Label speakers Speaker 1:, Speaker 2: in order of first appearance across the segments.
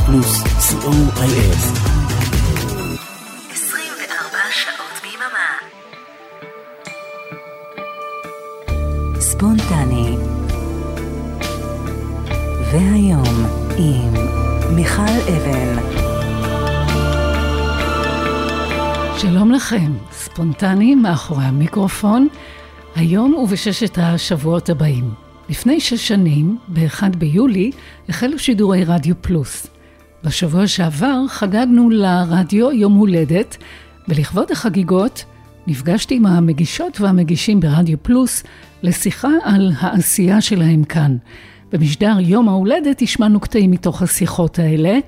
Speaker 1: רדיו פלוס, co.il
Speaker 2: 24 שעות ביממה. ספונטני. והיום עם מיכל אבן.
Speaker 3: שלום לכם, ספונטני מאחורי המיקרופון, היום ובששת השבועות הבאים. לפני שש שנים, ב-1 ביולי, החלו שידורי רדיו פלוס. בשבוע שעבר חגגנו לרדיו יום הולדת, ולכבוד החגיגות נפגשתי עם המגישות והמגישים ברדיו פלוס לשיחה על העשייה שלהם כאן. במשדר יום ההולדת השמענו קטעים מתוך השיחות האלה.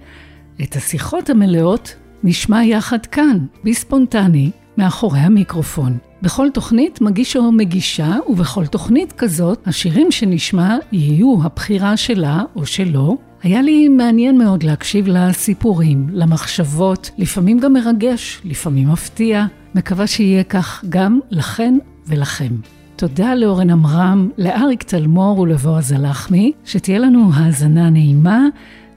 Speaker 3: את השיחות המלאות נשמע יחד כאן, בספונטני, מאחורי המיקרופון. בכל תוכנית מגיש או מגישה, ובכל תוכנית כזאת, השירים שנשמע יהיו הבחירה שלה או שלו. היה לי מעניין מאוד להקשיב לסיפורים, למחשבות, לפעמים גם מרגש, לפעמים מפתיע. מקווה שיהיה כך גם לכן ולכם. תודה לאורן עמרם, לאריק תלמור ולבועז הלחמי, שתהיה לנו האזנה נעימה,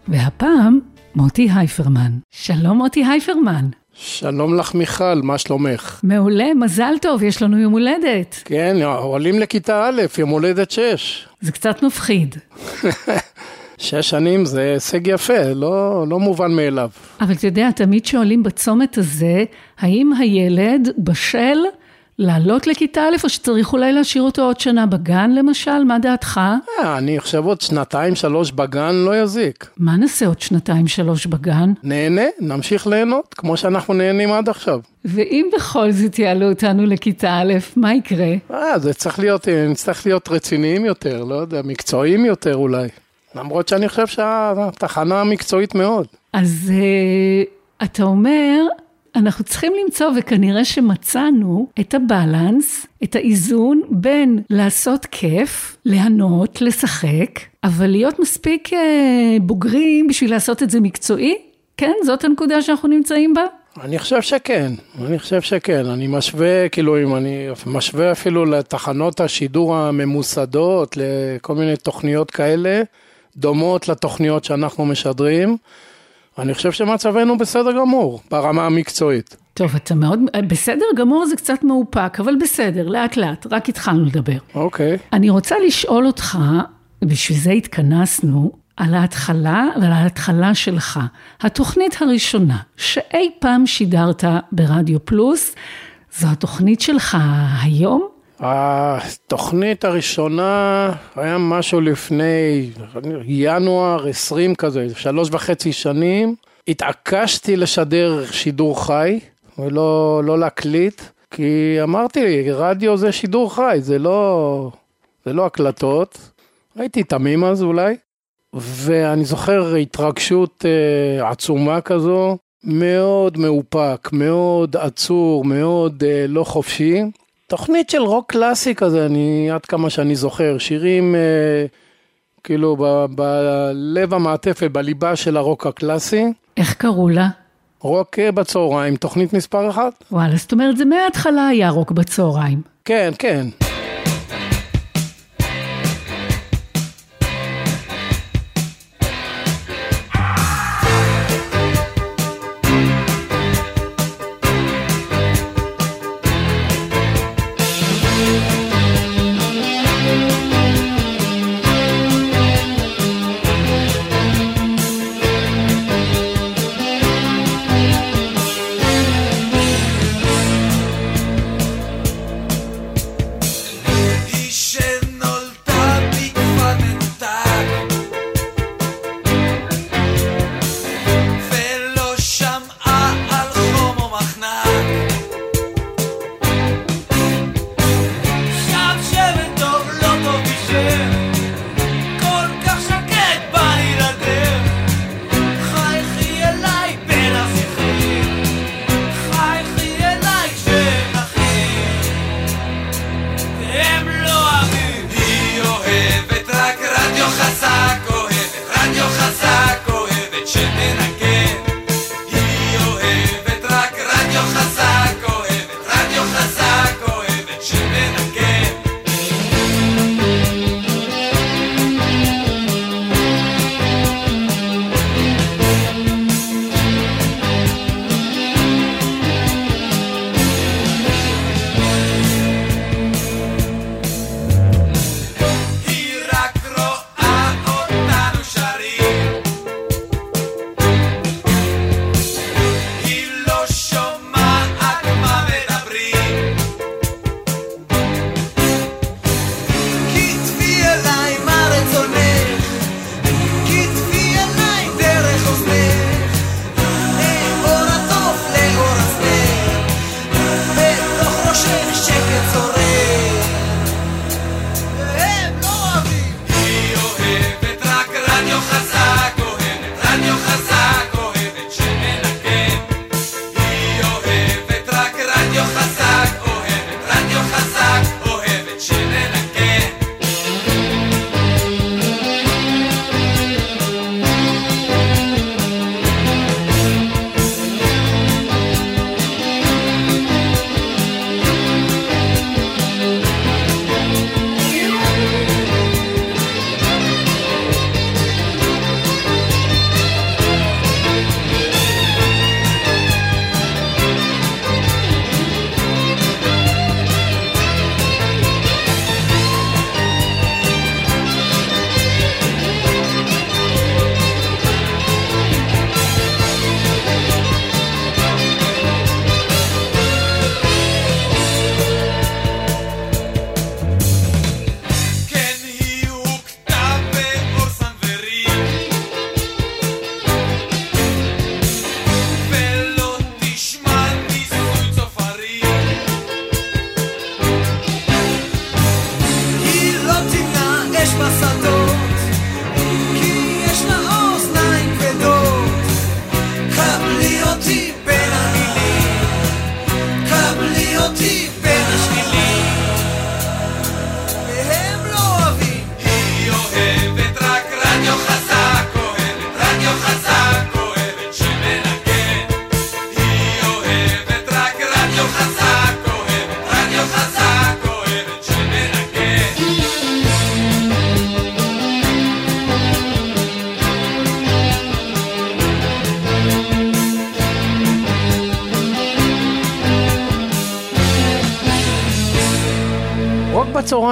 Speaker 3: והפעם מוטי הייפרמן. שלום מוטי הייפרמן.
Speaker 4: שלום לך מיכל, מה שלומך?
Speaker 3: מעולה, מזל טוב, יש לנו יום הולדת.
Speaker 4: כן, עולים לכיתה א', יום הולדת שש.
Speaker 3: זה קצת מפחיד.
Speaker 4: שש שנים זה הישג יפה, לא, לא מובן מאליו.
Speaker 3: אבל אתה יודע, תמיד שואלים בצומת הזה, האם הילד בשל לעלות לכיתה א', או שצריך אולי להשאיר אותו עוד שנה בגן למשל? מה דעתך?
Speaker 4: אה, אני חושב עוד שנתיים שלוש בגן לא יזיק.
Speaker 3: מה נעשה עוד שנתיים שלוש בגן?
Speaker 4: נהנה, נמשיך ליהנות, כמו שאנחנו נהנים עד עכשיו.
Speaker 3: ואם בכל זאת יעלו אותנו לכיתה א', מה יקרה?
Speaker 4: אה, זה צריך להיות, נצטרך להיות רציניים יותר, לא יודע, מקצועיים יותר אולי. למרות שאני חושב שהתחנה מקצועית מאוד.
Speaker 3: אז uh, אתה אומר, אנחנו צריכים למצוא, וכנראה שמצאנו, את הבלנס, את האיזון בין לעשות כיף, ליהנות, לשחק, אבל להיות מספיק uh, בוגרים בשביל לעשות את זה מקצועי? כן? זאת הנקודה שאנחנו נמצאים בה?
Speaker 4: אני חושב שכן, אני חושב שכן, אני משווה, כאילו אם אני משווה אפילו לתחנות השידור הממוסדות, לכל מיני תוכניות כאלה, דומות לתוכניות שאנחנו משדרים. אני חושב שמצבנו בסדר גמור, ברמה המקצועית.
Speaker 3: טוב, אתה מאוד, בסדר גמור זה קצת מאופק, אבל בסדר, לאט לאט, רק התחלנו לדבר.
Speaker 4: אוקיי.
Speaker 3: אני רוצה לשאול אותך, בשביל זה התכנסנו, על ההתחלה ועל ההתחלה שלך. התוכנית הראשונה שאי פעם שידרת ברדיו פלוס, זו התוכנית שלך היום?
Speaker 4: התוכנית הראשונה היה משהו לפני ינואר 20 כזה, שלוש וחצי שנים. התעקשתי לשדר שידור חי ולא לא להקליט, כי אמרתי, רדיו זה שידור חי, זה לא, זה לא הקלטות. הייתי תמים אז אולי, ואני זוכר התרגשות uh, עצומה כזו, מאוד מאופק, מאוד עצור, מאוד uh, לא חופשי. תוכנית של רוק קלאסי כזה, אני, עד כמה שאני זוכר, שירים אה, כאילו ב, בלב המעטפת, בליבה של הרוק הקלאסי.
Speaker 3: איך קראו לה?
Speaker 4: רוק אה, בצהריים, תוכנית מספר אחת.
Speaker 3: וואלה, זאת אומרת זה מההתחלה היה רוק בצהריים.
Speaker 4: כן, כן.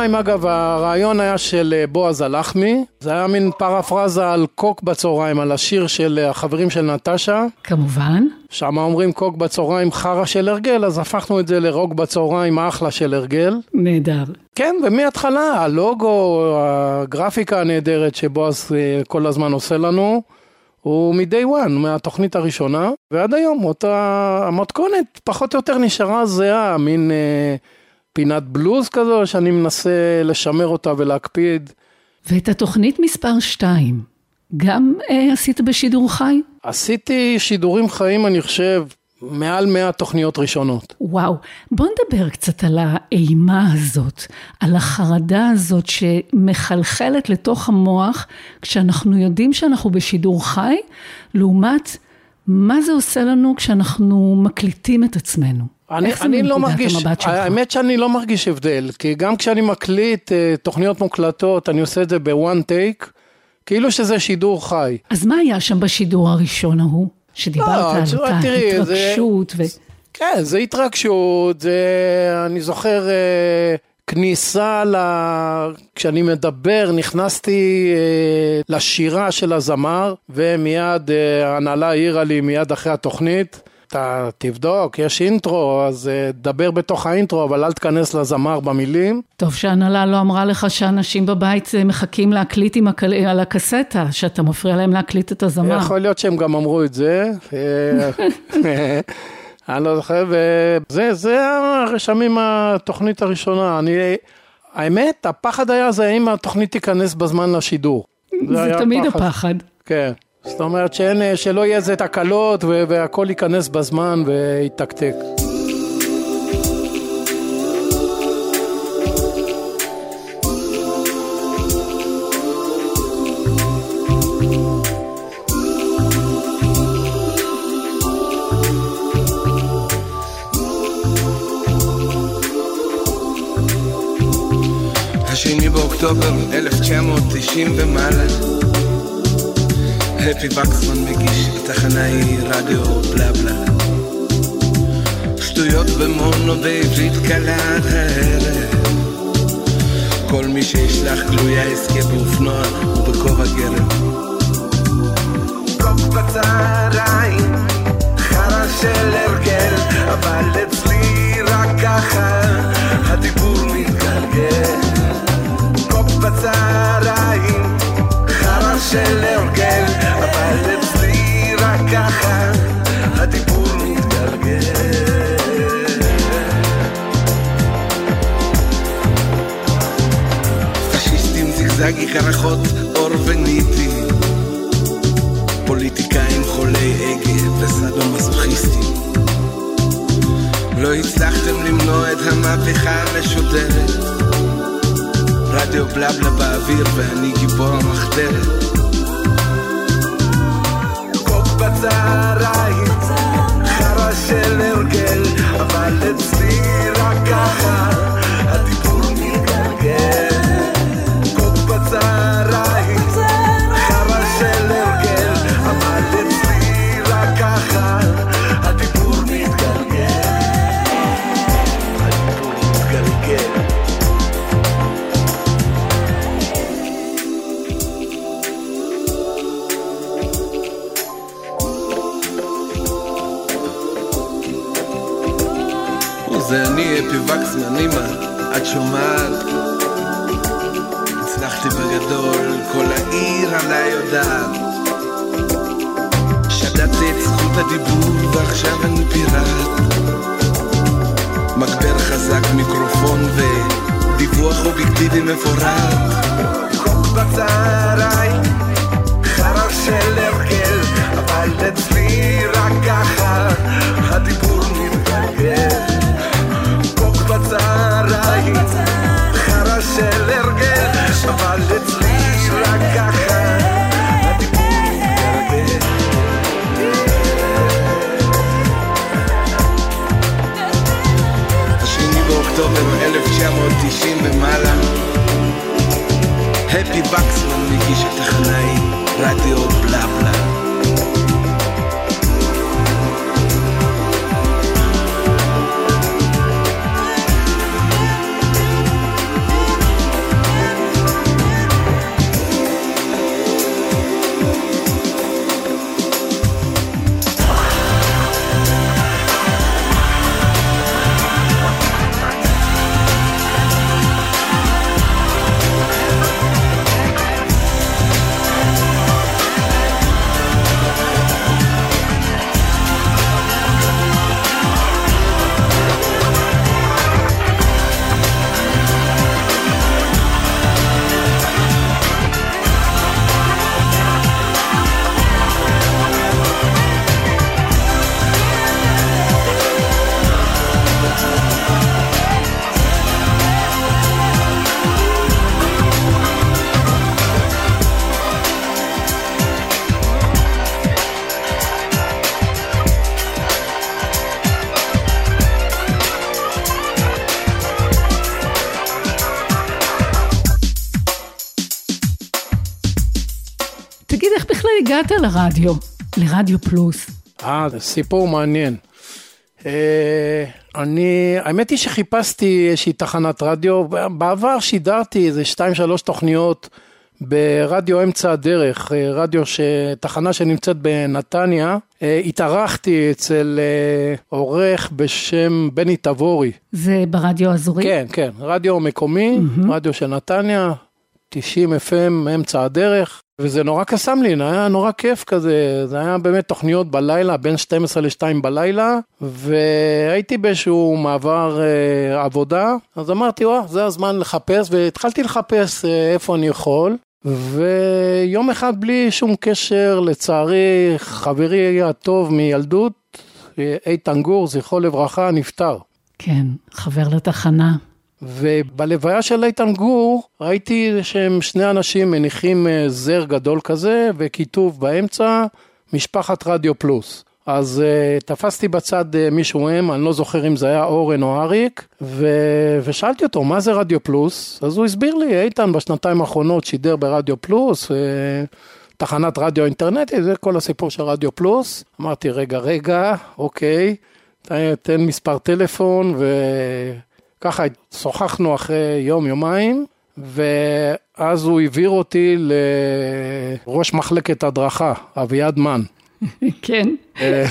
Speaker 4: בצהריים, אגב, הרעיון היה של אה, בועז הלחמי. זה היה מין פרפרזה על קוק בצהריים, על השיר של אה, החברים של נטשה.
Speaker 3: כמובן.
Speaker 4: שם אומרים קוק בצהריים חרא של הרגל, אז הפכנו את זה לרוק בצהריים אחלה של הרגל.
Speaker 3: נהדר.
Speaker 4: כן, ומההתחלה, הלוגו, הגרפיקה הנהדרת שבועז אה, כל הזמן עושה לנו, הוא מ-day one, מהתוכנית הראשונה, ועד היום אותה המתכונת פחות או יותר נשארה זהה, מין אה, פינת בלוז כזו שאני מנסה לשמר אותה ולהקפיד.
Speaker 3: ואת התוכנית מספר 2, גם אה, עשית בשידור חי?
Speaker 4: עשיתי שידורים חיים, אני חושב, מעל 100 תוכניות ראשונות.
Speaker 3: וואו, בוא נדבר קצת על האימה הזאת, על החרדה הזאת שמחלחלת לתוך המוח כשאנחנו יודעים שאנחנו בשידור חי, לעומת מה זה עושה לנו כשאנחנו מקליטים את עצמנו.
Speaker 4: אני,
Speaker 3: איך זה
Speaker 4: אני לא מרגיש,
Speaker 3: המבט שלך?
Speaker 4: האמת שאני לא מרגיש הבדל, כי גם כשאני מקליט אה, תוכניות מוקלטות, אני עושה את זה בוואן טייק, כאילו שזה שידור חי.
Speaker 3: אז מה היה שם בשידור הראשון ההוא? שדיברת
Speaker 4: לא,
Speaker 3: על אותה
Speaker 4: תראי, זה-
Speaker 3: התרגשות ו...
Speaker 4: כן, זה התרגשות, זה, אני זוכר אה, כניסה ל... כשאני מדבר, נכנסתי אה, לשירה של הזמר, ומיד אה, ההנהלה העירה לי מיד אחרי התוכנית, אתה תבדוק, יש אינטרו, אז אה, דבר בתוך האינטרו, אבל אל תיכנס לזמר במילים.
Speaker 3: טוב שההנהלה לא אמרה לך שאנשים בבית אה, מחכים להקליט עם הקל... על הקסטה, שאתה מפריע להם להקליט את הזמר.
Speaker 4: יכול להיות שהם גם אמרו את זה. אני לא זוכר, וזה זה הרשמים מהתוכנית הראשונה. אני, האמת, הפחד היה זה האם התוכנית תיכנס בזמן לשידור.
Speaker 3: זה
Speaker 4: היה
Speaker 3: תמיד הפחד.
Speaker 4: כן. זאת אומרת שאין, שלא יהיה איזה תקלות והכל ייכנס בזמן ויתקתק.
Speaker 5: באוקטובר 1990 ומעלה. הפי וקסמן מגיש בתחנה היא רדיו בלה בלה. שטויות במונו בעברית קלה עד הערב. כל מי שישלח גלויה יזכה באופנוע ובכובע גרב קוק בצהריים חרא של הרגל אבל אצלי רק ככה הדיבור מתגלגל בצהריים. חרא של הרגל אבל אצלי רק ככה הדיבור מתגלגל. פשיסטים זיגזגי קרחות אור וניטי. פוליטיקאים חולי הגה וסדו מזוכיסטים. לא הצלחתם למנוע את המהפכה המשודרת רדיו בלבלה באוויר ואני גיבור המחתרת. בצהריים חרא של הרגל שדדתי את זכות הדיבור ועכשיו אני פיראט. מגבר חזק, מיקרופון ודיווח אובייקטיבי מפורט. חוק בצהריים, חרא של הרגל, אבל אצלי רק ככה 1990 ומעלה. הפי וקסמן מגיש היא רדיו בלה בלה
Speaker 3: איך בכלל הגעת לרדיו, לרדיו פלוס?
Speaker 4: אה, זה סיפור מעניין. אה, אני, האמת היא שחיפשתי איזושהי תחנת רדיו, בעבר שידרתי איזה שתיים שלוש תוכניות ברדיו אמצע הדרך, אה, רדיו, ש... תחנה שנמצאת בנתניה, אה, התארחתי אצל עורך בשם בני תבורי.
Speaker 3: זה ברדיו האזורי?
Speaker 4: כן, כן, רדיו מקומי, רדיו של נתניה, 90 FM אמצע הדרך, וזה נורא קסם לי, היה נורא כיף כזה, זה היה באמת תוכניות בלילה, בין 12 ל-2 בלילה, והייתי באיזשהו מעבר אה, עבודה, אז אמרתי, וואה, זה הזמן לחפש, והתחלתי לחפש אה, איפה אני יכול. ויום אחד בלי שום קשר, לצערי, חברי הטוב מילדות, אה, איתן גור, זכרו לברכה, נפטר.
Speaker 3: כן, חבר לתחנה.
Speaker 4: ובלוויה של איתן גור ראיתי שהם שני אנשים מניחים אה, זר גדול כזה וכיתוב באמצע משפחת רדיו פלוס. אז uh, תפסתי בצד uh, מישהו מהם, אני לא זוכר אם זה היה אורן או אריק, ו... ושאלתי אותו, מה זה רדיו פלוס? אז הוא הסביר לי, איתן בשנתיים האחרונות שידר ברדיו פלוס, ו... תחנת רדיו אינטרנטית, זה כל הסיפור של רדיו פלוס. אמרתי, רגע, רגע, אוקיי, תן, מספר טלפון, וככה שוחחנו אחרי יום, יומיים, ואז הוא העביר אותי לראש מחלקת הדרכה, אביעד מן.
Speaker 3: כן,
Speaker 4: אה,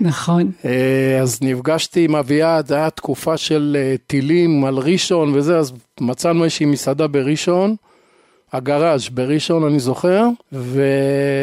Speaker 3: נכון.
Speaker 4: אה, אז נפגשתי עם אביעד, זו הייתה תקופה של אה, טילים על ראשון וזה, אז מצאנו איזושהי מסעדה בראשון, הגראז' בראשון אני זוכר, ו...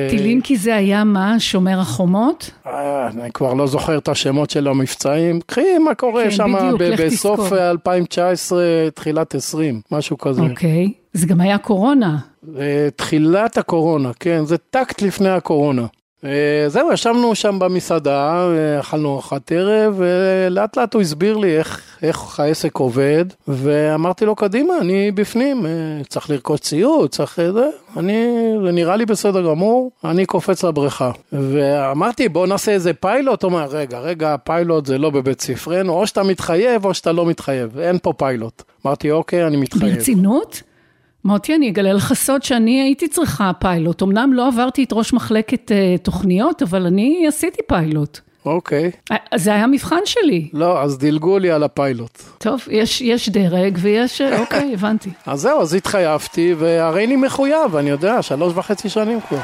Speaker 3: טילים כי זה היה מה? שומר החומות?
Speaker 4: אה, אני כבר לא זוכר את השמות של המבצעים. קחי מה קורה
Speaker 3: כן,
Speaker 4: שם ב- בסוף
Speaker 3: תזכור.
Speaker 4: אה, 2019, תחילת 20, משהו כזה.
Speaker 3: אוקיי. זה גם היה קורונה.
Speaker 4: אה, תחילת הקורונה, כן, זה טקט לפני הקורונה. אה, זהו, ישבנו שם במסעדה, אכלנו ארוחת ערב, ולאט לאט הוא הסביר לי איך, איך העסק עובד, ואמרתי לו, קדימה, אני בפנים, אה, צריך לרכוש ציוד, צריך אה, זה, אני, זה נראה לי בסדר גמור, אני קופץ לבריכה. ואמרתי, בוא נעשה איזה פיילוט, הוא אומר, רגע, רגע, פיילוט זה לא בבית ספרנו, או שאתה מתחייב או שאתה לא מתחייב, אין פה פיילוט. אמרתי, אוקיי, אני מתחייב.
Speaker 3: ברצינות? מוטי, אני אגלה לך סוד שאני הייתי צריכה פיילוט. אמנם לא עברתי את ראש מחלקת אה, תוכניות, אבל אני עשיתי פיילוט.
Speaker 4: אוקיי.
Speaker 3: אה, זה היה מבחן שלי.
Speaker 4: לא, אז דילגו לי על הפיילוט.
Speaker 3: טוב, יש, יש דרג ויש... אה, אוקיי, הבנתי.
Speaker 4: אז זהו, אז התחייבתי, והרי אני מחויב, אני יודע, שלוש וחצי שנים כבר.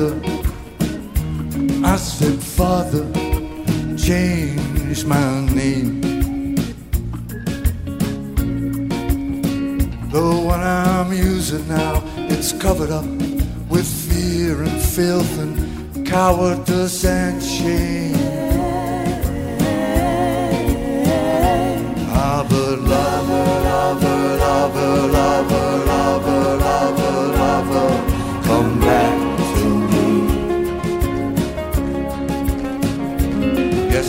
Speaker 6: Father, I said, Father, change my name. The one I'm using now, it's covered up with fear and filth and cowardice and shame. Lover, lover, lover, lover, lover, lover, lover, come back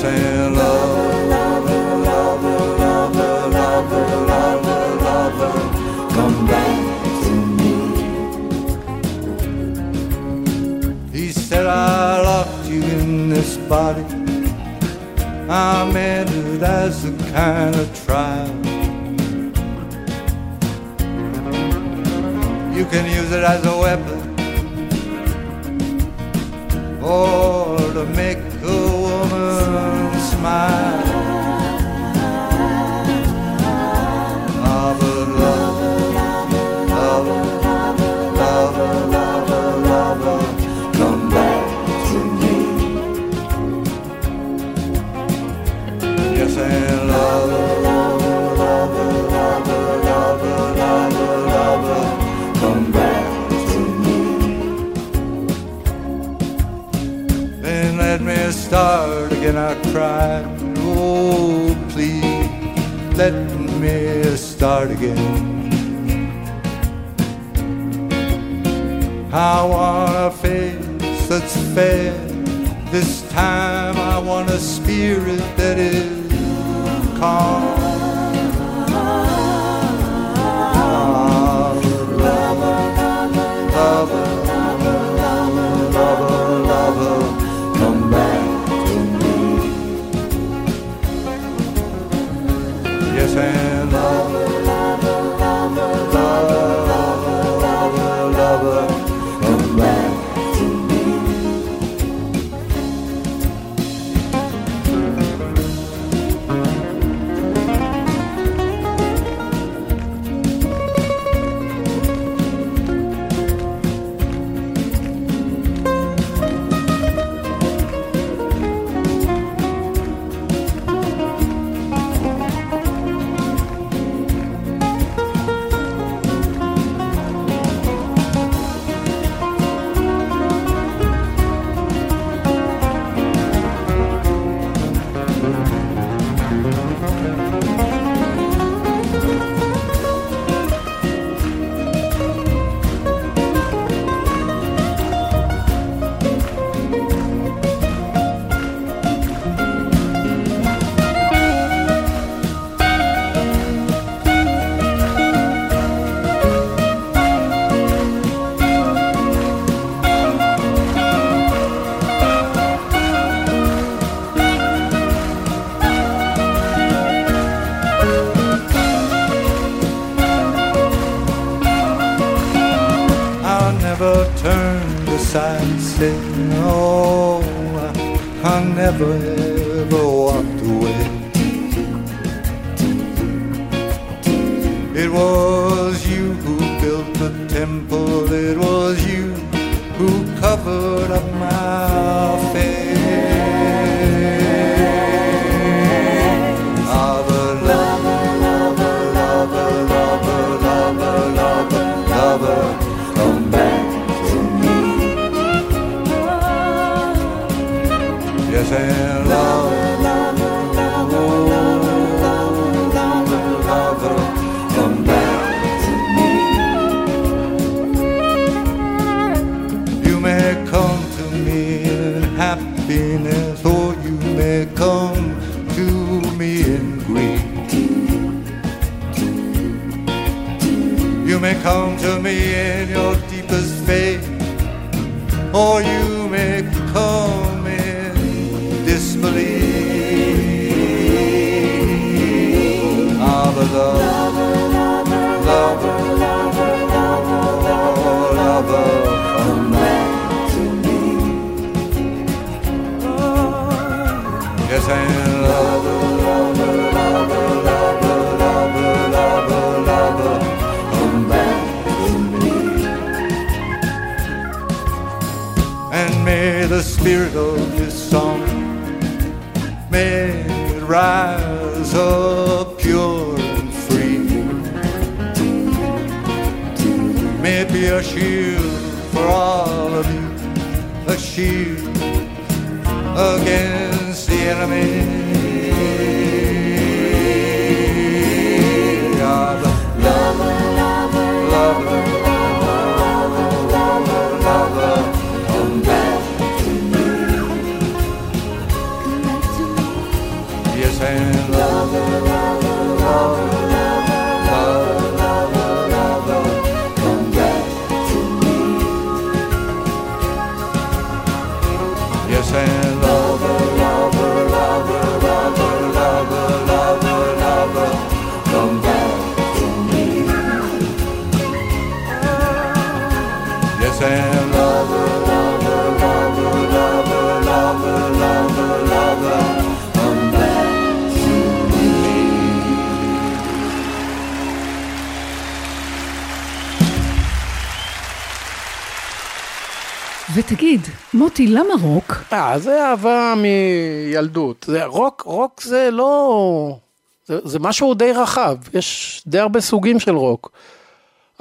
Speaker 6: And lover, lover, lover, lover, lover, lover, lover, come back to me. He said, I locked you in this body. I meant it as a kind of trial. You can use it as a weapon or to make try. Oh, please let me start again. I want a face that's fair. This time I want a spirit that is calm. fair. sand.
Speaker 3: ותגיד, מוטי, למה רוק?
Speaker 4: אה, זה אהבה מילדות. זה, רוק, רוק זה לא... זה, זה משהו די רחב, יש די הרבה סוגים של רוק.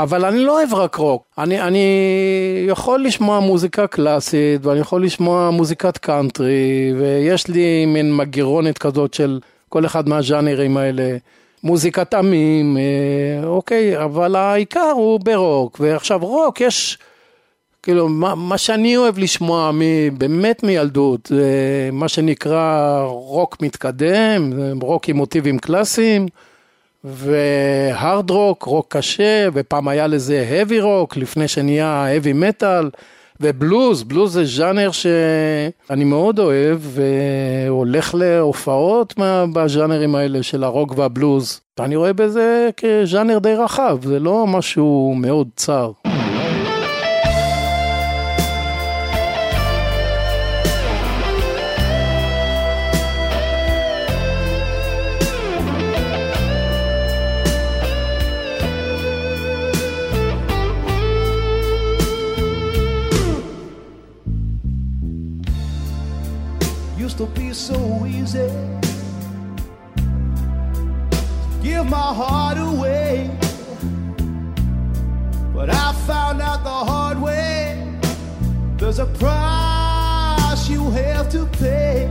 Speaker 4: אבל אני לא אוהב רק רוק, אני, אני יכול לשמוע מוזיקה קלאסית ואני יכול לשמוע מוזיקת קאנטרי ויש לי מין מגירונת כזאת של כל אחד מהז'אנרים האלה, מוזיקת עמים, אה, אוקיי, אבל העיקר הוא ברוק, ועכשיו רוק יש, כאילו, מה, מה שאני אוהב לשמוע מ, באמת מילדות, זה מה שנקרא רוק מתקדם, רוק עם מוטיבים קלאסיים. והארד רוק, רוק קשה, ופעם היה לזה heavy רוק, לפני שנהיה heavy מטאל, ובלוז, בלוז זה ז'אנר שאני מאוד אוהב, והולך להופעות בז'אנרים האלה של הרוק והבלוז. אני רואה בזה כז'אנר די רחב, זה לא משהו מאוד צר.
Speaker 7: Heart away. But I found out the hard way there's a price you have to pay.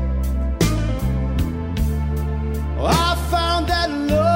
Speaker 7: I found that love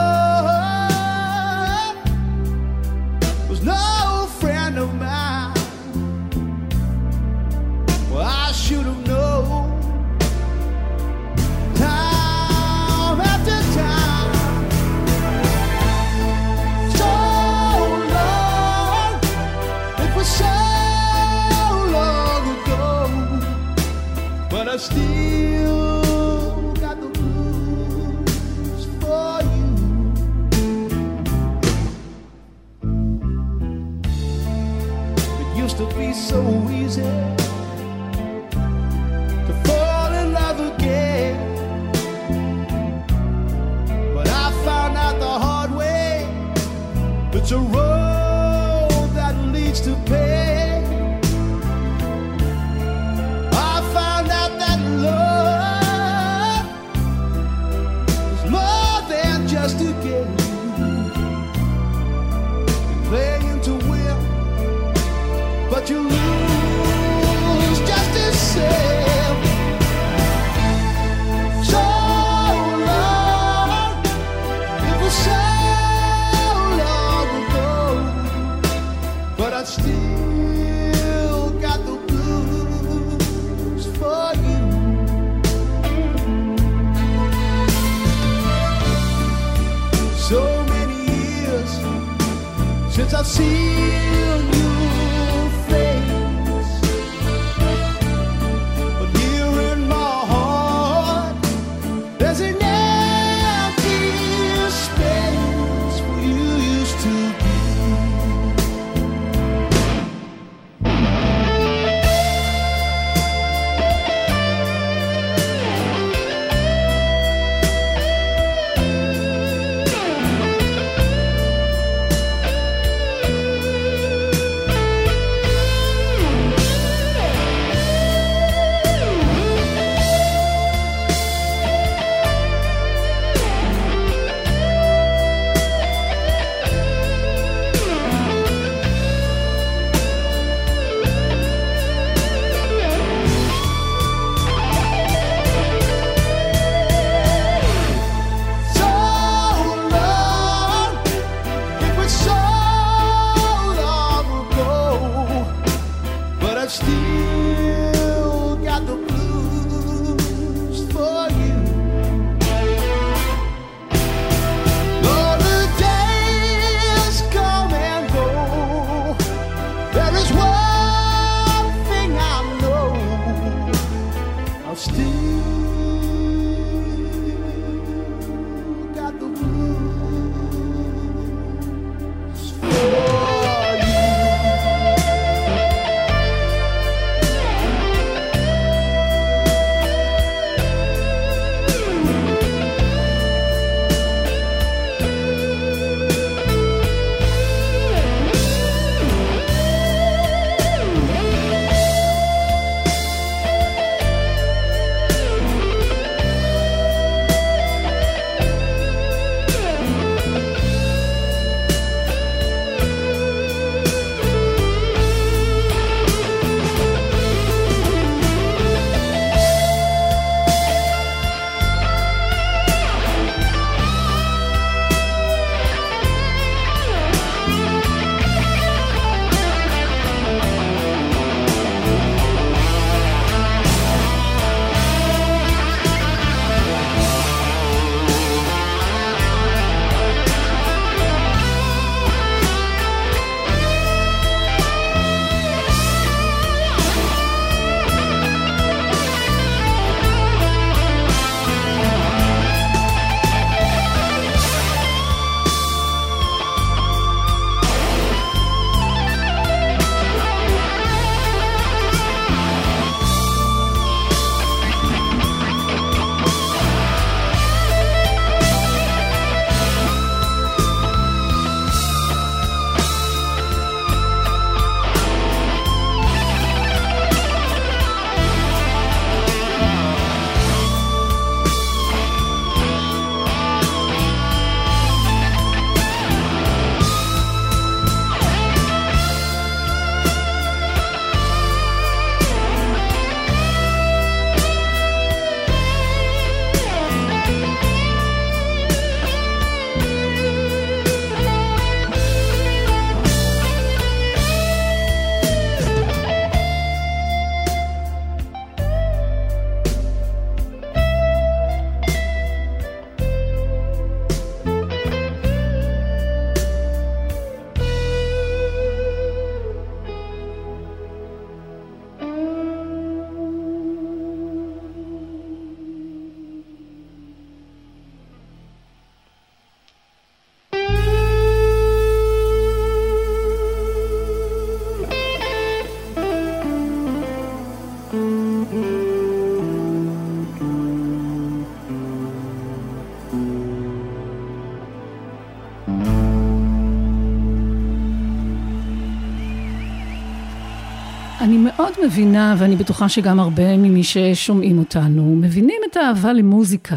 Speaker 3: מאוד מבינה, ואני בטוחה שגם הרבה ממי ששומעים אותנו, מבינים את האהבה למוזיקה,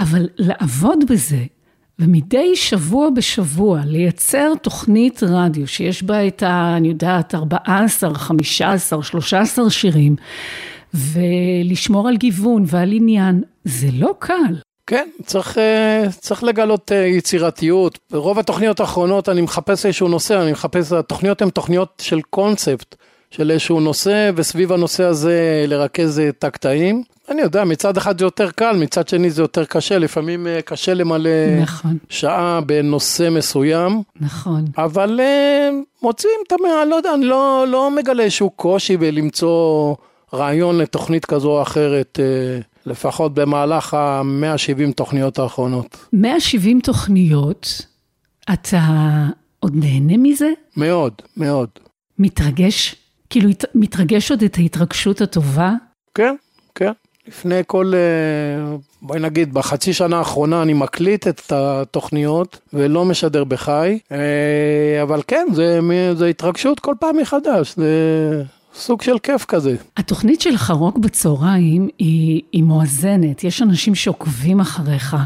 Speaker 3: אבל לעבוד בזה, ומדי שבוע בשבוע לייצר תוכנית רדיו שיש בה את ה... אני יודעת, 14, 15, 13 שירים, ולשמור על גיוון ועל עניין, זה לא קל.
Speaker 4: כן, צריך, אה, צריך לגלות אה, יצירתיות. ברוב התוכניות האחרונות אני מחפש איזשהו נושא, אני מחפש, התוכניות הן תוכניות של קונספט, של איזשהו נושא, וסביב הנושא הזה לרכז אה, את הקטעים. אני יודע, מצד אחד זה יותר קל, מצד שני זה יותר קשה, לפעמים אה, קשה למלא
Speaker 3: נכון.
Speaker 4: שעה בנושא מסוים.
Speaker 3: נכון.
Speaker 4: אבל אה, מוצאים את המאה, לא יודע, אני לא, לא מגלה איזשהו קושי בלמצוא רעיון לתוכנית כזו או אחרת, אה, לפחות במהלך ה-170 תוכניות האחרונות.
Speaker 3: 170 תוכניות, אתה עוד נהנה מזה?
Speaker 4: מאוד, מאוד.
Speaker 3: מתרגש? כאילו, מתרגש עוד את ההתרגשות הטובה?
Speaker 4: כן, כן. לפני כל, אה, בואי נגיד, בחצי שנה האחרונה אני מקליט את התוכניות ולא משדר בחי, אה, אבל כן, זה, זה התרגשות כל פעם מחדש, זה סוג של כיף כזה.
Speaker 3: התוכנית שלך, רוק בצהריים, היא, היא מואזנת, יש אנשים שעוקבים אחריך.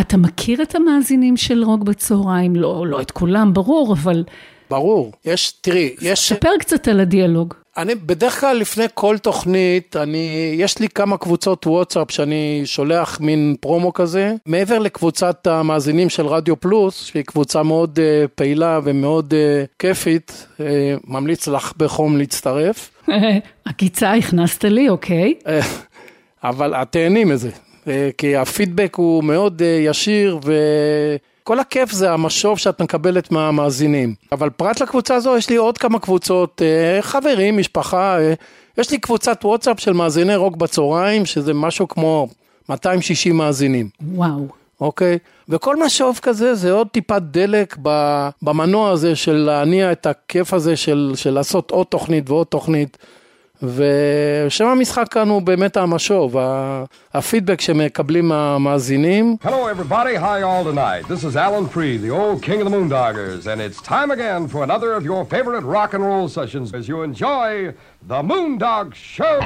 Speaker 3: אתה מכיר את המאזינים של רוק בצהריים? לא, לא את כולם, ברור, אבל
Speaker 4: ברור, יש, תראי, יש,
Speaker 3: ספר קצת על הדיאלוג.
Speaker 4: אני בדרך כלל לפני כל תוכנית, אני, יש לי כמה קבוצות וואטסאפ שאני שולח מין פרומו כזה, מעבר לקבוצת המאזינים של רדיו פלוס, שהיא קבוצה מאוד uh, פעילה ומאוד uh, כיפית, uh, ממליץ לך בחום להצטרף,
Speaker 3: עקיצה הכנסת לי, אוקיי?
Speaker 4: אבל את תהני מזה, אה, כי הפידבק הוא מאוד אה, ישיר וכל הכיף זה המשוב שאת מקבלת מהמאזינים. אבל פרט לקבוצה הזו יש לי עוד כמה קבוצות, אה, חברים, משפחה, אה, יש לי קבוצת וואטסאפ של מאזיני רוק בצהריים, שזה משהו כמו 260 מאזינים.
Speaker 3: וואו.
Speaker 4: אוקיי? וכל משוב כזה זה עוד טיפת דלק במנוע הזה של להניע את הכיף הזה של, של לעשות עוד תוכנית ועוד תוכנית. ושם המשחק כאן הוא באמת המשוב, הפידבק שמקבלים המאזינים.
Speaker 8: Hello, everybody. Hi, all tonight. This is Alan Freed, the old king of the Moondoggers, and it's time again for another of your favorite rock and roll sessions as you enjoy the Moondog Show.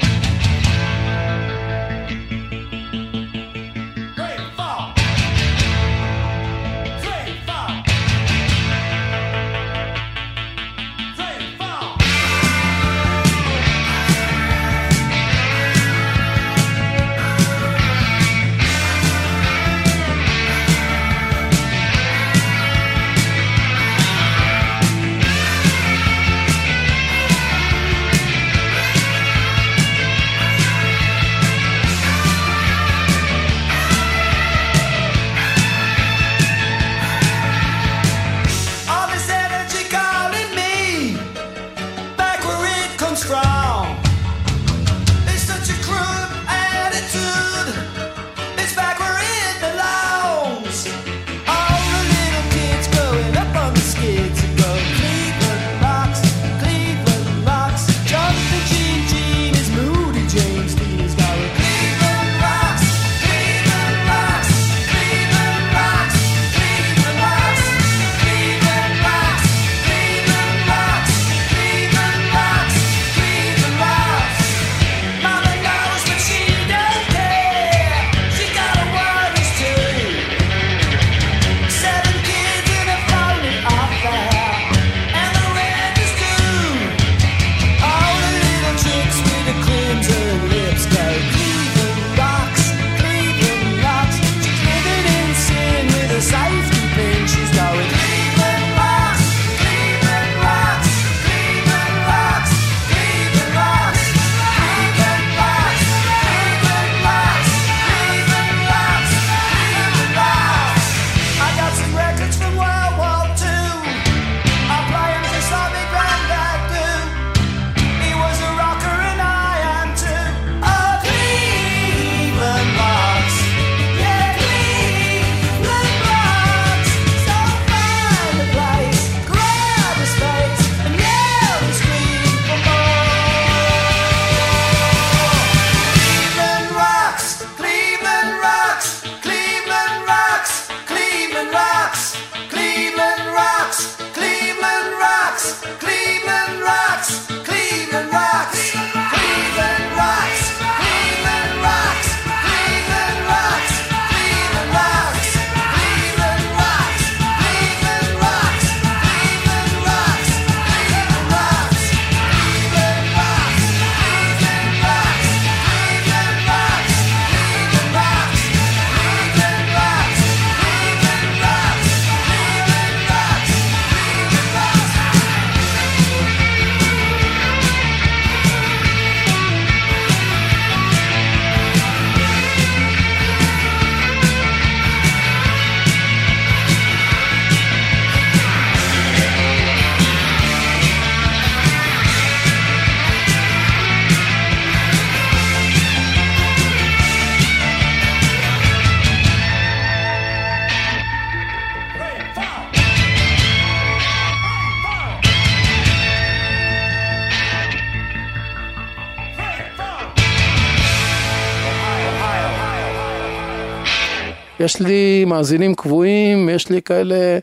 Speaker 4: יש לי מאזינים קבועים, יש לי כאלה,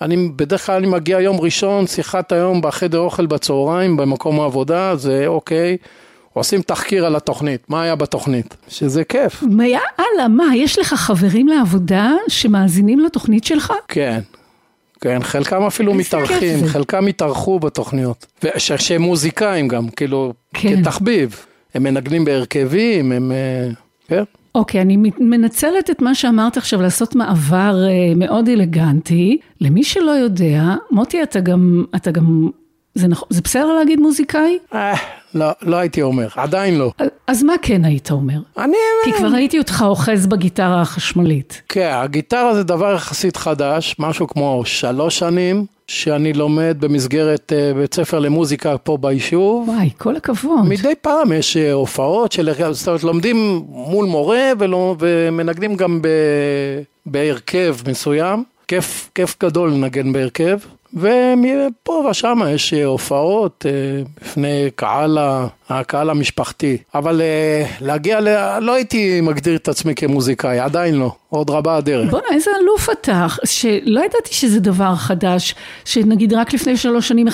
Speaker 4: אני בדרך כלל אני מגיע יום ראשון, שיחת היום בחדר אוכל בצהריים, במקום העבודה, זה אוקיי, עושים תחקיר על התוכנית, מה היה בתוכנית, שזה כיף.
Speaker 3: מה, יאללה, מה, יש לך חברים לעבודה שמאזינים לתוכנית שלך?
Speaker 4: כן, כן, חלקם אפילו מתארחים. חלקם התארחו בתוכניות. שהם מוזיקאים גם, כאילו,
Speaker 3: כן.
Speaker 4: כתחביב. הם מנגנים בהרכבים, הם... אה, כן.
Speaker 3: אוקיי, אני מת- מנצלת את מה שאמרת עכשיו לעשות מעבר אה, מאוד אלגנטי. למי שלא יודע, מוטי, אתה גם, אתה גם, זה נכון, זה בסדר להגיד מוזיקאי?
Speaker 4: אה, לא, לא הייתי אומר, עדיין לא.
Speaker 3: אז מה כן היית אומר?
Speaker 4: אני...
Speaker 3: כי כבר ראיתי אותך אוחז בגיטרה החשמלית.
Speaker 4: כן, הגיטרה זה דבר יחסית חדש, משהו כמו שלוש שנים, שאני לומד במסגרת אה, בית ספר למוזיקה פה ביישוב.
Speaker 3: וואי, כל הכבוד.
Speaker 4: מדי פעם יש אה, הופעות של, זאת אומרת, לומדים מול מורה ולא, ומנגנים גם ב, בהרכב מסוים. כיף, כיף גדול לנגן בהרכב. ופה ושם יש אה, הופעות אה, בפני קהל, הקהל המשפחתי. אבל אה, להגיע, ל... לא הייתי מגדיר את עצמי כמוזיקאי, עדיין לא. עוד רבה הדרך.
Speaker 3: בוא'נה, איזה אלוף אתה, שלא ידעתי שזה דבר חדש, שנגיד רק לפני שלוש שנים,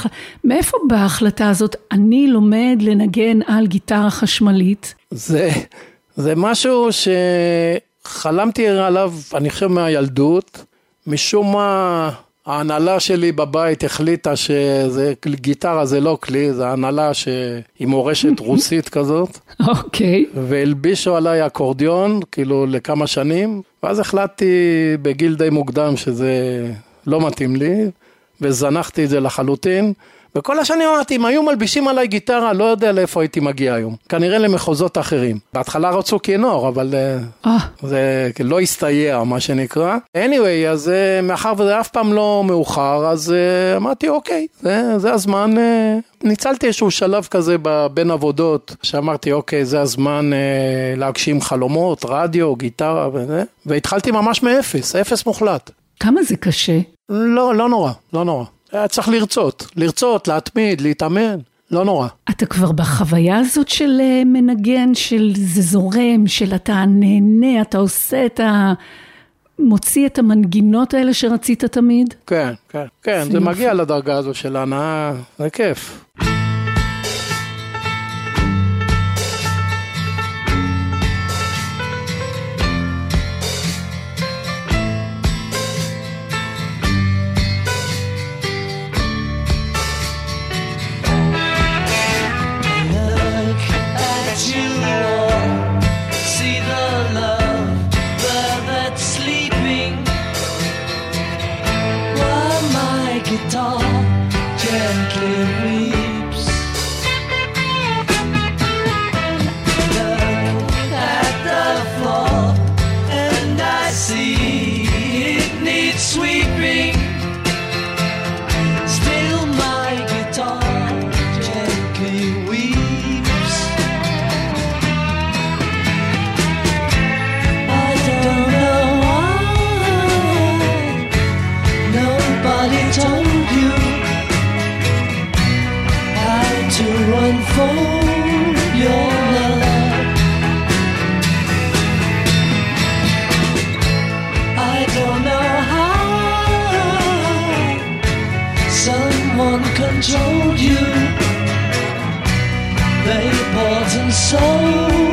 Speaker 3: מאיפה באה ההחלטה הזאת, אני לומד לנגן על גיטרה חשמלית?
Speaker 4: זה, זה משהו שחלמתי עליו, אני חושב, מהילדות. משום מה, ההנהלה שלי בבית החליטה שזה גיטרה זה לא כלי, זה הנהלה שהיא מורשת רוסית כזאת,
Speaker 3: אוקיי.
Speaker 4: והלבישו עליי אקורדיון, כאילו לכמה שנים, ואז החלטתי בגיל די מוקדם שזה לא מתאים לי, וזנחתי את זה לחלוטין. וכל השנים אמרתי, אם היו מלבישים עליי גיטרה, לא יודע לאיפה הייתי מגיע היום. כנראה למחוזות אחרים. בהתחלה רצו כינור, אבל אה, זה לא הסתייע, מה שנקרא. anyway, אז אה, מאחר וזה אף פעם לא מאוחר, אז אמרתי, אוקיי, זה, זה הזמן. ניצלתי איזשהו שלב כזה בין עבודות, שאמרתי, אוקיי, זה הזמן אה, להגשים חלומות, רדיו, גיטרה וזה, והתחלתי ממש מאפס, אפס מוחלט.
Speaker 3: כמה זה קשה?
Speaker 4: לא, לא נורא, לא נורא. היה צריך לרצות, לרצות, להתמיד, להתאמן, לא נורא.
Speaker 3: אתה כבר בחוויה הזאת של אה, מנגן, של זה זורם, של אתה נהנה, אתה עושה את ה... מוציא את המנגינות האלה שרצית תמיד?
Speaker 4: כן, כן, כן, זה. מגיע לדרגה הזו של הנאה, זה כיף.
Speaker 7: Controlled you. They bought and sold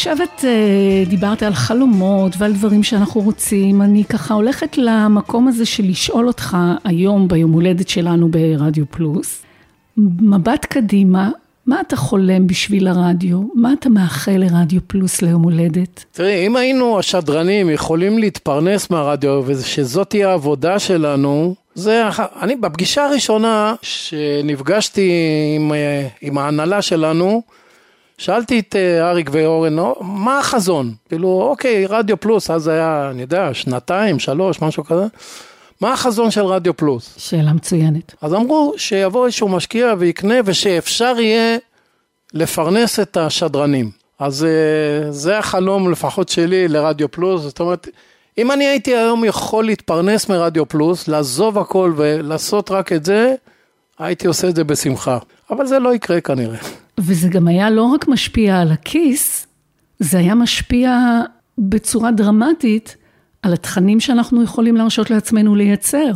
Speaker 3: חושבת, אה, דיברת על חלומות ועל דברים שאנחנו רוצים, אני ככה הולכת למקום הזה של לשאול אותך היום ביום הולדת שלנו ברדיו פלוס, מבט קדימה, מה אתה חולם בשביל הרדיו? מה אתה מאחל לרדיו פלוס ליום הולדת?
Speaker 4: תראי, אם היינו השדרנים יכולים להתפרנס מהרדיו ושזאת תהיה העבודה שלנו, זה, אני בפגישה הראשונה שנפגשתי עם, אה, עם ההנהלה שלנו, שאלתי את אה, אריק ואורן, "נו, מה החזון? כאילו, אוקיי, רדיו פלוס, אז היה, אני יודע, שנתיים, שלוש, משהו כזה. מה החזון של רדיו פלוס?
Speaker 3: שאלה מצוינת.
Speaker 4: אז אמרו שיבוא איזשהו משקיע ויקנה ושאפשר יהיה לפרנס את השדרנים. אז אה, זה החלום לפחות שלי לרדיו פלוס, זאת אומרת, אם אני הייתי היום יכול להתפרנס מרדיו פלוס, לעזוב הכל ולעשות רק את זה, הייתי עושה את זה בשמחה. אבל זה לא יקרה כנראה.
Speaker 3: וזה גם היה לא רק משפיע על הכיס, זה היה משפיע בצורה דרמטית על התכנים שאנחנו יכולים להרשות לעצמנו לייצר,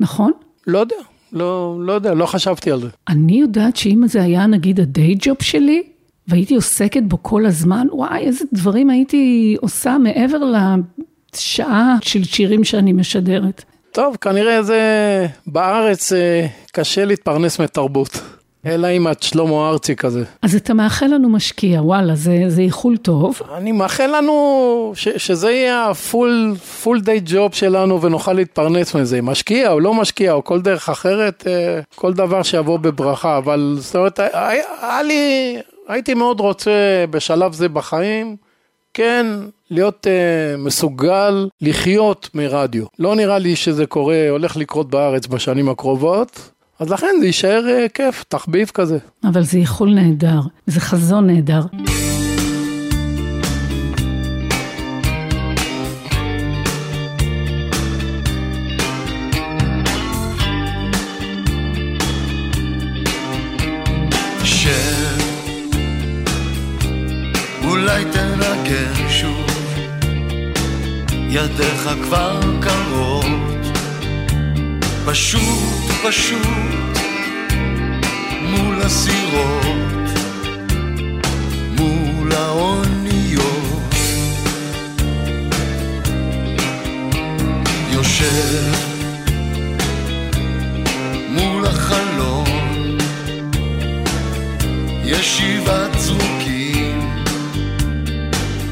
Speaker 3: נכון?
Speaker 4: לא יודע, לא, לא יודע, לא חשבתי על זה.
Speaker 3: אני יודעת שאם זה היה נגיד הדיי ג'וב שלי, והייתי עוסקת בו כל הזמן, וואי, איזה דברים הייתי עושה מעבר לשעה של שירים שאני משדרת.
Speaker 4: טוב, כנראה זה בארץ אה, קשה להתפרנס מתרבות. אלא אם את שלמה ארצי כזה.
Speaker 3: אז אתה מאחל לנו משקיע, וואלה, זה, זה איחול טוב.
Speaker 4: אני מאחל לנו ש, שזה יהיה הפול פול דיי ג'וב שלנו ונוכל להתפרנס מזה. משקיע או לא משקיע או כל דרך אחרת, אה, כל דבר שיבוא בברכה. אבל זאת אומרת, היה, היה לי, הייתי מאוד רוצה בשלב זה בחיים, כן, להיות uh, מסוגל לחיות מרדיו. לא נראה לי שזה קורה, הולך לקרות בארץ בשנים הקרובות, אז לכן זה יישאר uh, כיף, תחביב כזה.
Speaker 3: אבל זה איחול נהדר, זה חזון נהדר.
Speaker 9: שב, אולי תנגן שוב, ידיך כבר קרות, פשוט פשוט מול הסירות, מול האוניות, יושב מול החלום ישיבת זרוקים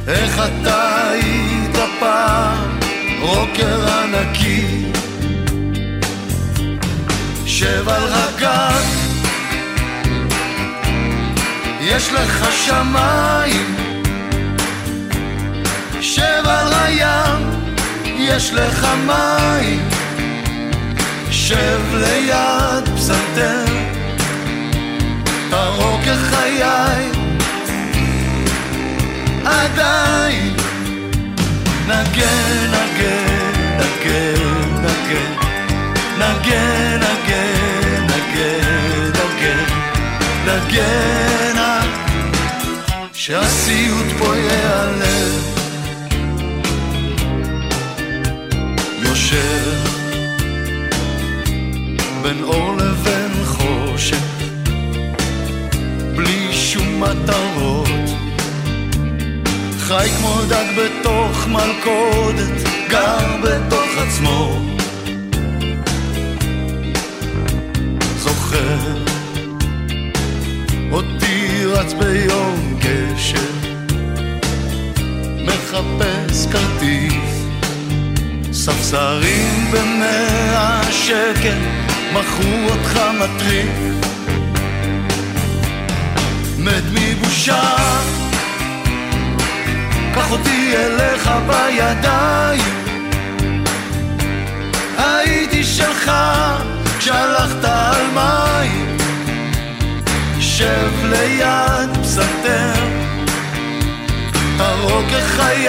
Speaker 9: איך אתה היית פעם רוקר ענקי שב על רגל יש לך שמיים. שב על הים. יש לך מים. שב ליד פסנתר. ארוך כחיי עדיין. נגן, נגן, נגן, נגן נגן, נגן, נגן, נגן, נגן, עד שהסיוט פה ייעלם. יושב בין אור לבין חושך, בלי שום מטרות. חי כמו דג בתוך מלכודת, גר בתוך עצמו. רץ ביום גשם, מחפש כרטיס, ספסרים במאה שקל, מכרו אותך מטריף. מת מבושה, קח אותי אליך בידיים. הייתי שלך כשהלכת על מים. שב ליד פסנתר, הרוג כחיי.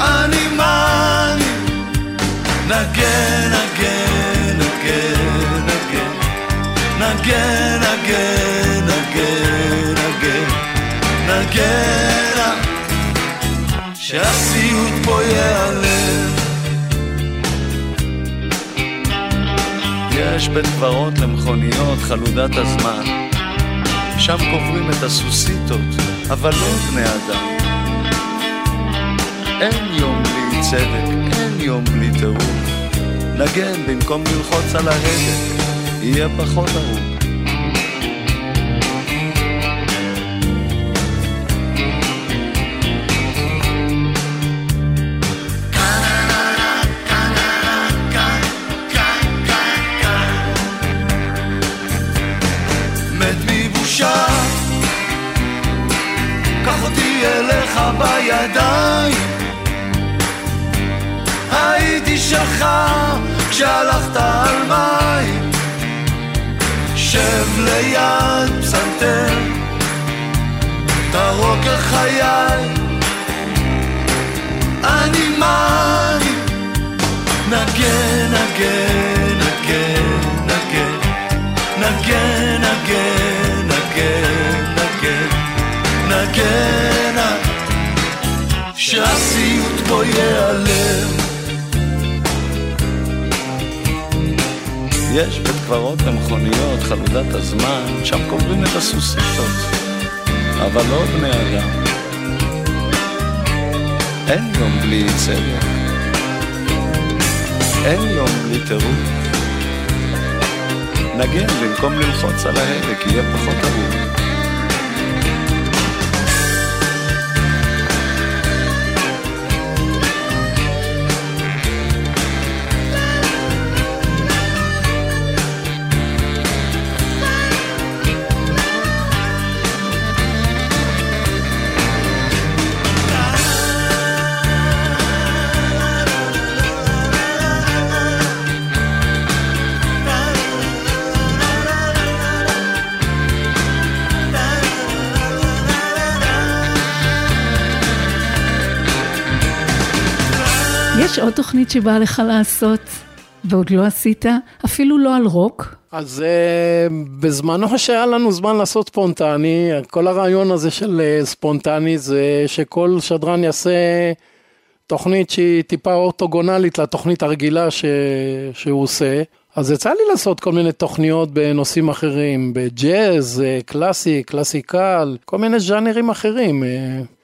Speaker 9: אני מאני, נגן, נגן, נגן, נגן, נגן, נגן, נגן, נגן, נגן, שהסיוט פה ייעלם. יש בית קברות למכוניות חלודת הזמן. שם קוברים את הסוסיתות, אבל לא בני אדם. אין יום בלי צדק, אין יום בלי טירוף. נגן במקום ללחוץ על ההדק, יהיה פחות ארוך. כשהלכת על מים. שב ליד פסנתר תרוק כחיי אני מאני נגן, נגן, נגן, נגן פה ייעלם. יש בית קברות למכוניות, חלודת הזמן, שם קוברים את הסוסיתות, אבל לא בני אדם. אין יום בלי צדק, אין יום בלי טירוף. נגן במקום ללחוץ על ההדק, יהיה פחות ארוך.
Speaker 3: יש עוד תוכנית שבאה לך לעשות ועוד לא עשית, אפילו לא על רוק?
Speaker 4: אז uh, בזמנו שהיה לנו זמן לעשות ספונטני, כל הרעיון הזה של uh, ספונטני זה שכל שדרן יעשה תוכנית שהיא טיפה אורתוגונלית לתוכנית הרגילה ש... שהוא עושה. אז יצא לי לעשות כל מיני תוכניות בנושאים אחרים, בג'אז, אה, קלאסי, קלאסיקל, כל מיני ז'אנרים אחרים. אה.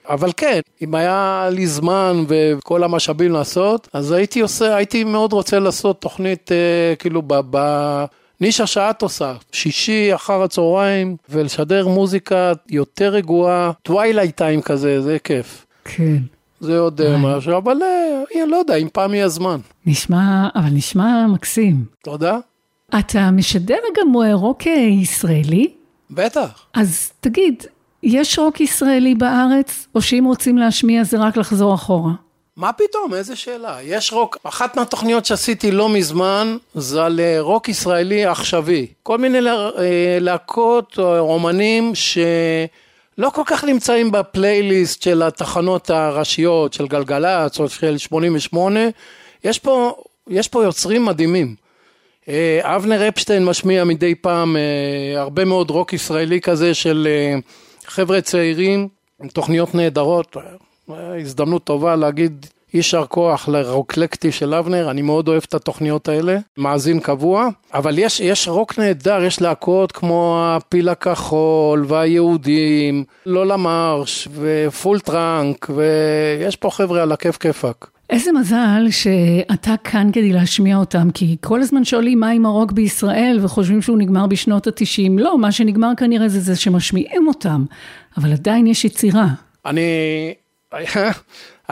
Speaker 4: אבל כן, אם היה לי זמן וכל המשאבים לעשות, אז הייתי עושה, הייתי מאוד רוצה לעשות תוכנית אה, כאילו ב... ב נישה שאת עושה, שישי אחר הצהריים, ולשדר מוזיקה יותר רגועה, twilight time כזה, זה כיף.
Speaker 3: כן.
Speaker 4: זה עוד אה, משהו, אבל אה, לא יודע, אם פעם יהיה זמן.
Speaker 3: נשמע, אבל נשמע מקסים.
Speaker 4: תודה.
Speaker 3: אתה משדר גם רוק ישראלי?
Speaker 4: בטח.
Speaker 3: אז תגיד, יש רוק ישראלי בארץ, או שאם רוצים להשמיע זה רק לחזור אחורה?
Speaker 4: מה פתאום, איזה שאלה. יש רוק, אחת מהתוכניות שעשיתי לא מזמן, זה על אה, רוק ישראלי עכשווי. כל מיני לה- אה, להקות או אומנים שלא כל כך נמצאים בפלייליסט של התחנות הראשיות, של גלגלצ או של 88. יש פה יש פה יוצרים מדהימים. אה, אבנר אפשטיין משמיע מדי פעם אה, הרבה מאוד רוק ישראלי כזה של אה, חבר'ה צעירים עם תוכניות נהדרות. הזדמנות טובה להגיד יישר כוח לרוקלקטי של אבנר, אני מאוד אוהב את התוכניות האלה, מאזין קבוע, אבל יש, יש רוק נהדר, יש להקות כמו הפיל הכחול והיהודים, לא למרש ו Full Trunk, ויש פה חבר'ה על הכיף כיפאק.
Speaker 3: איזה מזל שאתה כאן כדי להשמיע אותם, כי כל הזמן שואלים מה עם הרוק בישראל וחושבים שהוא נגמר בשנות התשעים. לא, מה שנגמר כנראה זה זה שמשמיעים אותם, אבל עדיין יש יצירה.
Speaker 4: אני...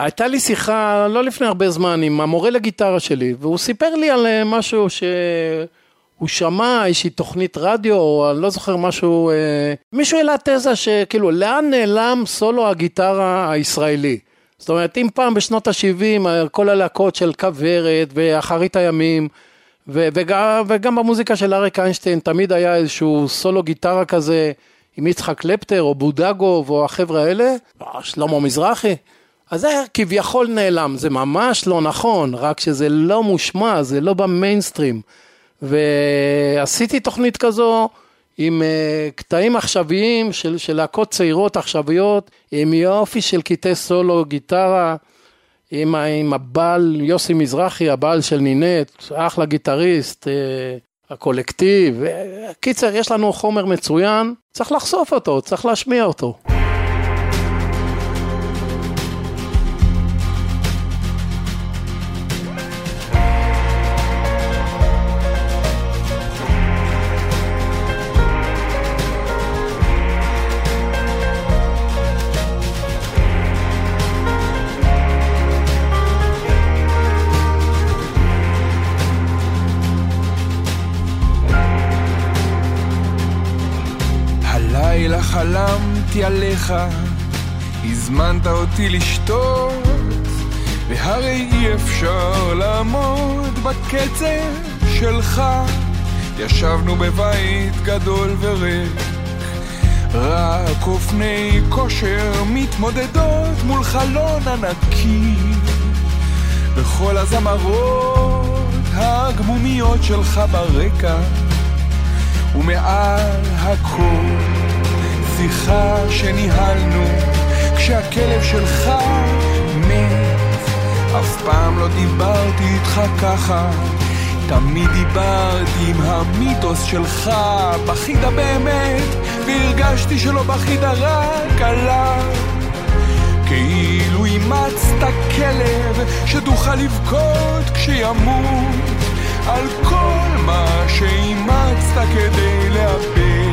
Speaker 4: הייתה לי שיחה לא לפני הרבה זמן עם המורה לגיטרה שלי, והוא סיפר לי על אה, משהו שהוא שמע, איזושהי תוכנית רדיו, או אני לא זוכר משהו, אה, מישהו העלה תזה שכאילו, לאן נעלם סולו הגיטרה הישראלי? זאת אומרת, אם פעם בשנות ה-70, כל הלהקות של כוורת ואחרית הימים, ו- וגם, וגם במוזיקה של אריק איינשטיין תמיד היה איזשהו סולו גיטרה כזה עם יצחק קלפטר או בודגוב או החבר'ה האלה, אה, שלמה מזרחי. אז זה כביכול נעלם, זה ממש לא נכון, רק שזה לא מושמע, זה לא במיינסטרים. ועשיתי תוכנית כזו עם uh, קטעים עכשוויים של, של להקות צעירות עכשוויות, עם יופי של קטעי סולו, גיטרה, עם, עם הבעל יוסי מזרחי, הבעל של נינט, אחלה גיטריסט, uh, הקולקטיב. Uh, קיצר, יש לנו חומר מצוין, צריך לחשוף אותו, צריך להשמיע אותו.
Speaker 5: חלמתי עליך, הזמנת אותי לשתות, והרי אי אפשר לעמוד בקצב שלך. ישבנו בבית גדול וריק, רק אופני כושר מתמודדות מול חלון ענקי. וכל הזמרות הגמומיות שלך ברקע, ומעל הכל שיחה שניהלנו כשהכלב שלך מת. אף פעם לא דיברתי איתך ככה, תמיד דיברתי עם המיתוס שלך. בכית באמת, והרגשתי שלא בכית רק עליו. כאילו אימצת כלב שתוכל לבכות כשימות על כל מה שאימצת כדי לאבד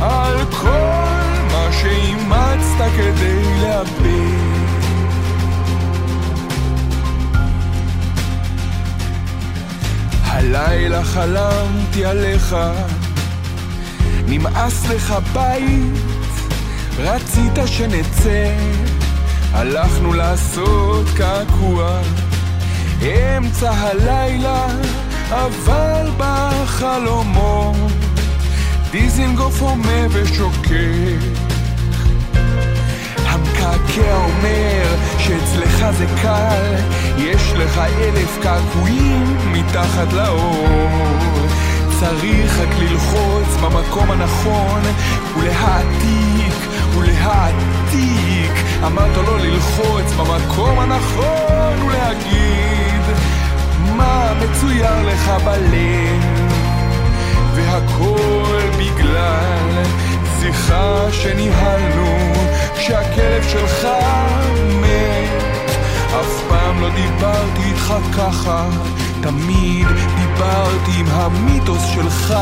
Speaker 5: על כל מה שאימצת כדי לאבד הלילה חלמתי עליך נמאס לך בית רצית שנצא, הלכנו לעשות קעקוע. אמצע הלילה, אבל בחלומות דיזינגוף הומה ושוקק המקעקע אומר שאצלך זה קל, יש לך אלף קעקועים מתחת לאור. צריך רק ללחוץ במקום הנכון ולהעתיק ולהעתיק. אמרת לו ללחוץ במקום הנכון ולהגיד מה מצויר לך בלב. והכל בגלל שיחה שניהלנו כשהכלב שלך מת. אף פעם לא דיברתי איתך ככה, תמיד דיברתי עם המיתוס שלך.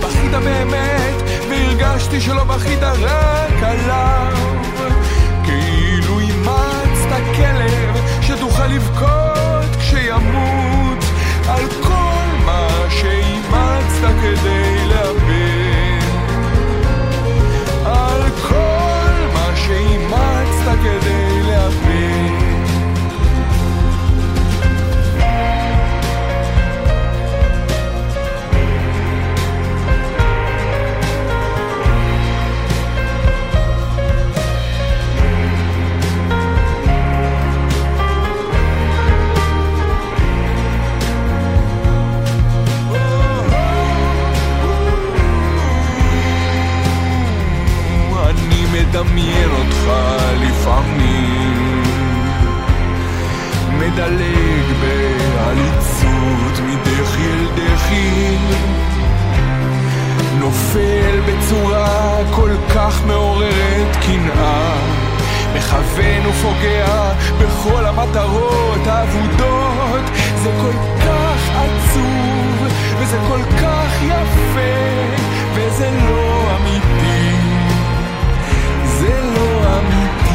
Speaker 5: בכית באמת, והרגשתי שלא בכית רק עליו. כאילו אימצת כלב שתוכל לבכות כשימות על כל שאימצת כדי לאבד. מדמיין אותך לפעמים. מדלג בעליצות מדחי אל דחי. נופל בצורה כל כך מעוררת קנאה. מכוון ופוגע בכל המטרות האבודות. זה כל כך עצוב וזה כל כך יפה וזה לא אמיתי. זה לא אמיתי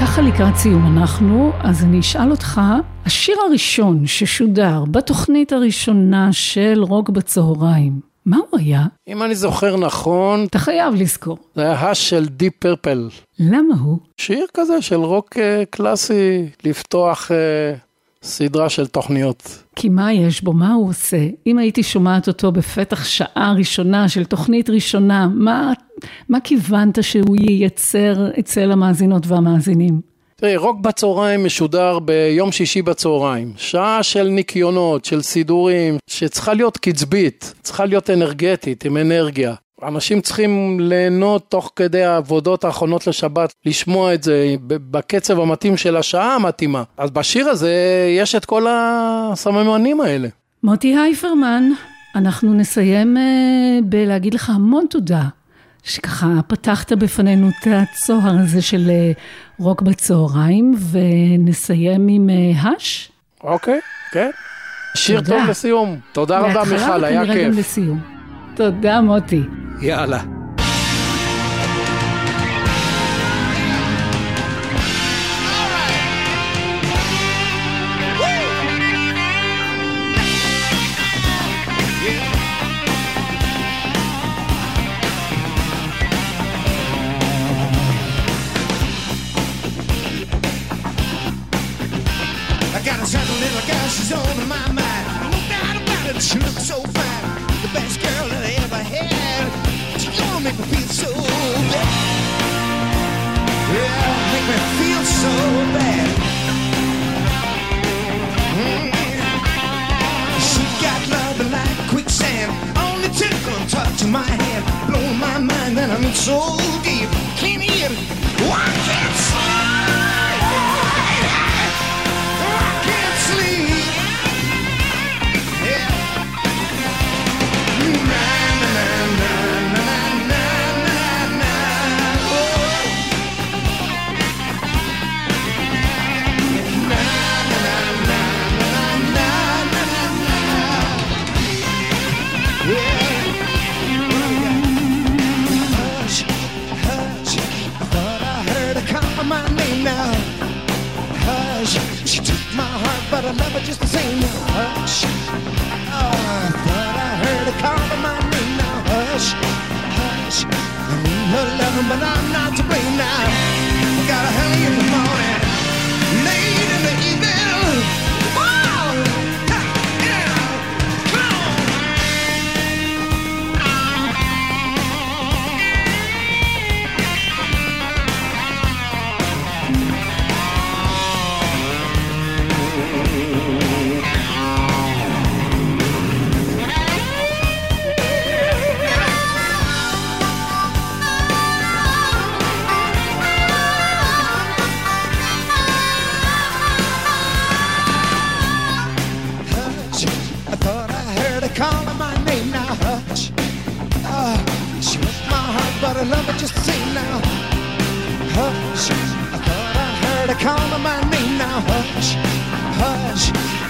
Speaker 3: ככה לקראת סיום אנחנו, אז אני אשאל אותך, השיר הראשון ששודר בתוכנית הראשונה של רוק בצהריים, מה הוא היה?
Speaker 4: אם אני זוכר נכון,
Speaker 3: אתה חייב לזכור.
Speaker 4: זה היה Hush של Deep Purple.
Speaker 3: למה הוא?
Speaker 4: שיר כזה של רוק אה, קלאסי, לפתוח אה, סדרה של תוכניות.
Speaker 3: כי מה יש בו, מה הוא עושה? אם הייתי שומעת אותו בפתח שעה ראשונה של תוכנית ראשונה, מה, מה כיוונת שהוא ייצר אצל המאזינות והמאזינים?
Speaker 4: תראי, רוק בצהריים משודר ביום שישי בצהריים. שעה של ניקיונות, של סידורים, שצריכה להיות קצבית, צריכה להיות אנרגטית, עם אנרגיה. אנשים צריכים ליהנות תוך כדי העבודות האחרונות לשבת, לשמוע את זה בקצב המתאים של השעה המתאימה. אז בשיר הזה יש את כל הסממנים האלה.
Speaker 3: מוטי הייפרמן, אנחנו נסיים אה, בלהגיד לך המון תודה, שככה פתחת בפנינו את הצוהר הזה של אה, רוק בצהריים, ונסיים עם אה, הש.
Speaker 4: אוקיי, כן. שיר
Speaker 3: תודה.
Speaker 4: טוב לסיום. תודה רבה
Speaker 3: מההתחלה
Speaker 4: מיכל, היה
Speaker 3: וכנראה גם
Speaker 4: כיף.
Speaker 3: לסיום. תודה מוטי.
Speaker 4: יאללה.
Speaker 7: My hand. Blow my mind and I'm so deep. Hear it. Oh, I love her just the same. Hush, oh, I thought I heard her call my name now. Hush, hush, I need her loving, but I'm not to blame now. I got a calling my name now. Hush, hush,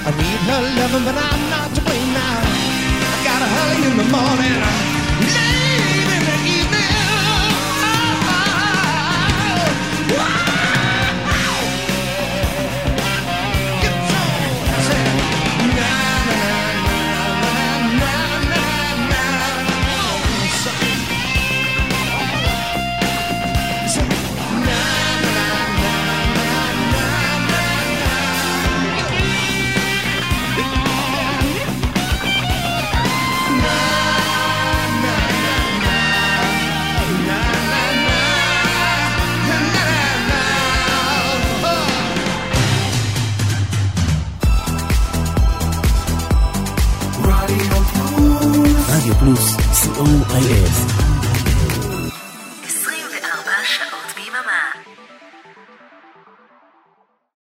Speaker 7: I need her loving, but I'm not to blame now. I got a early in the morning,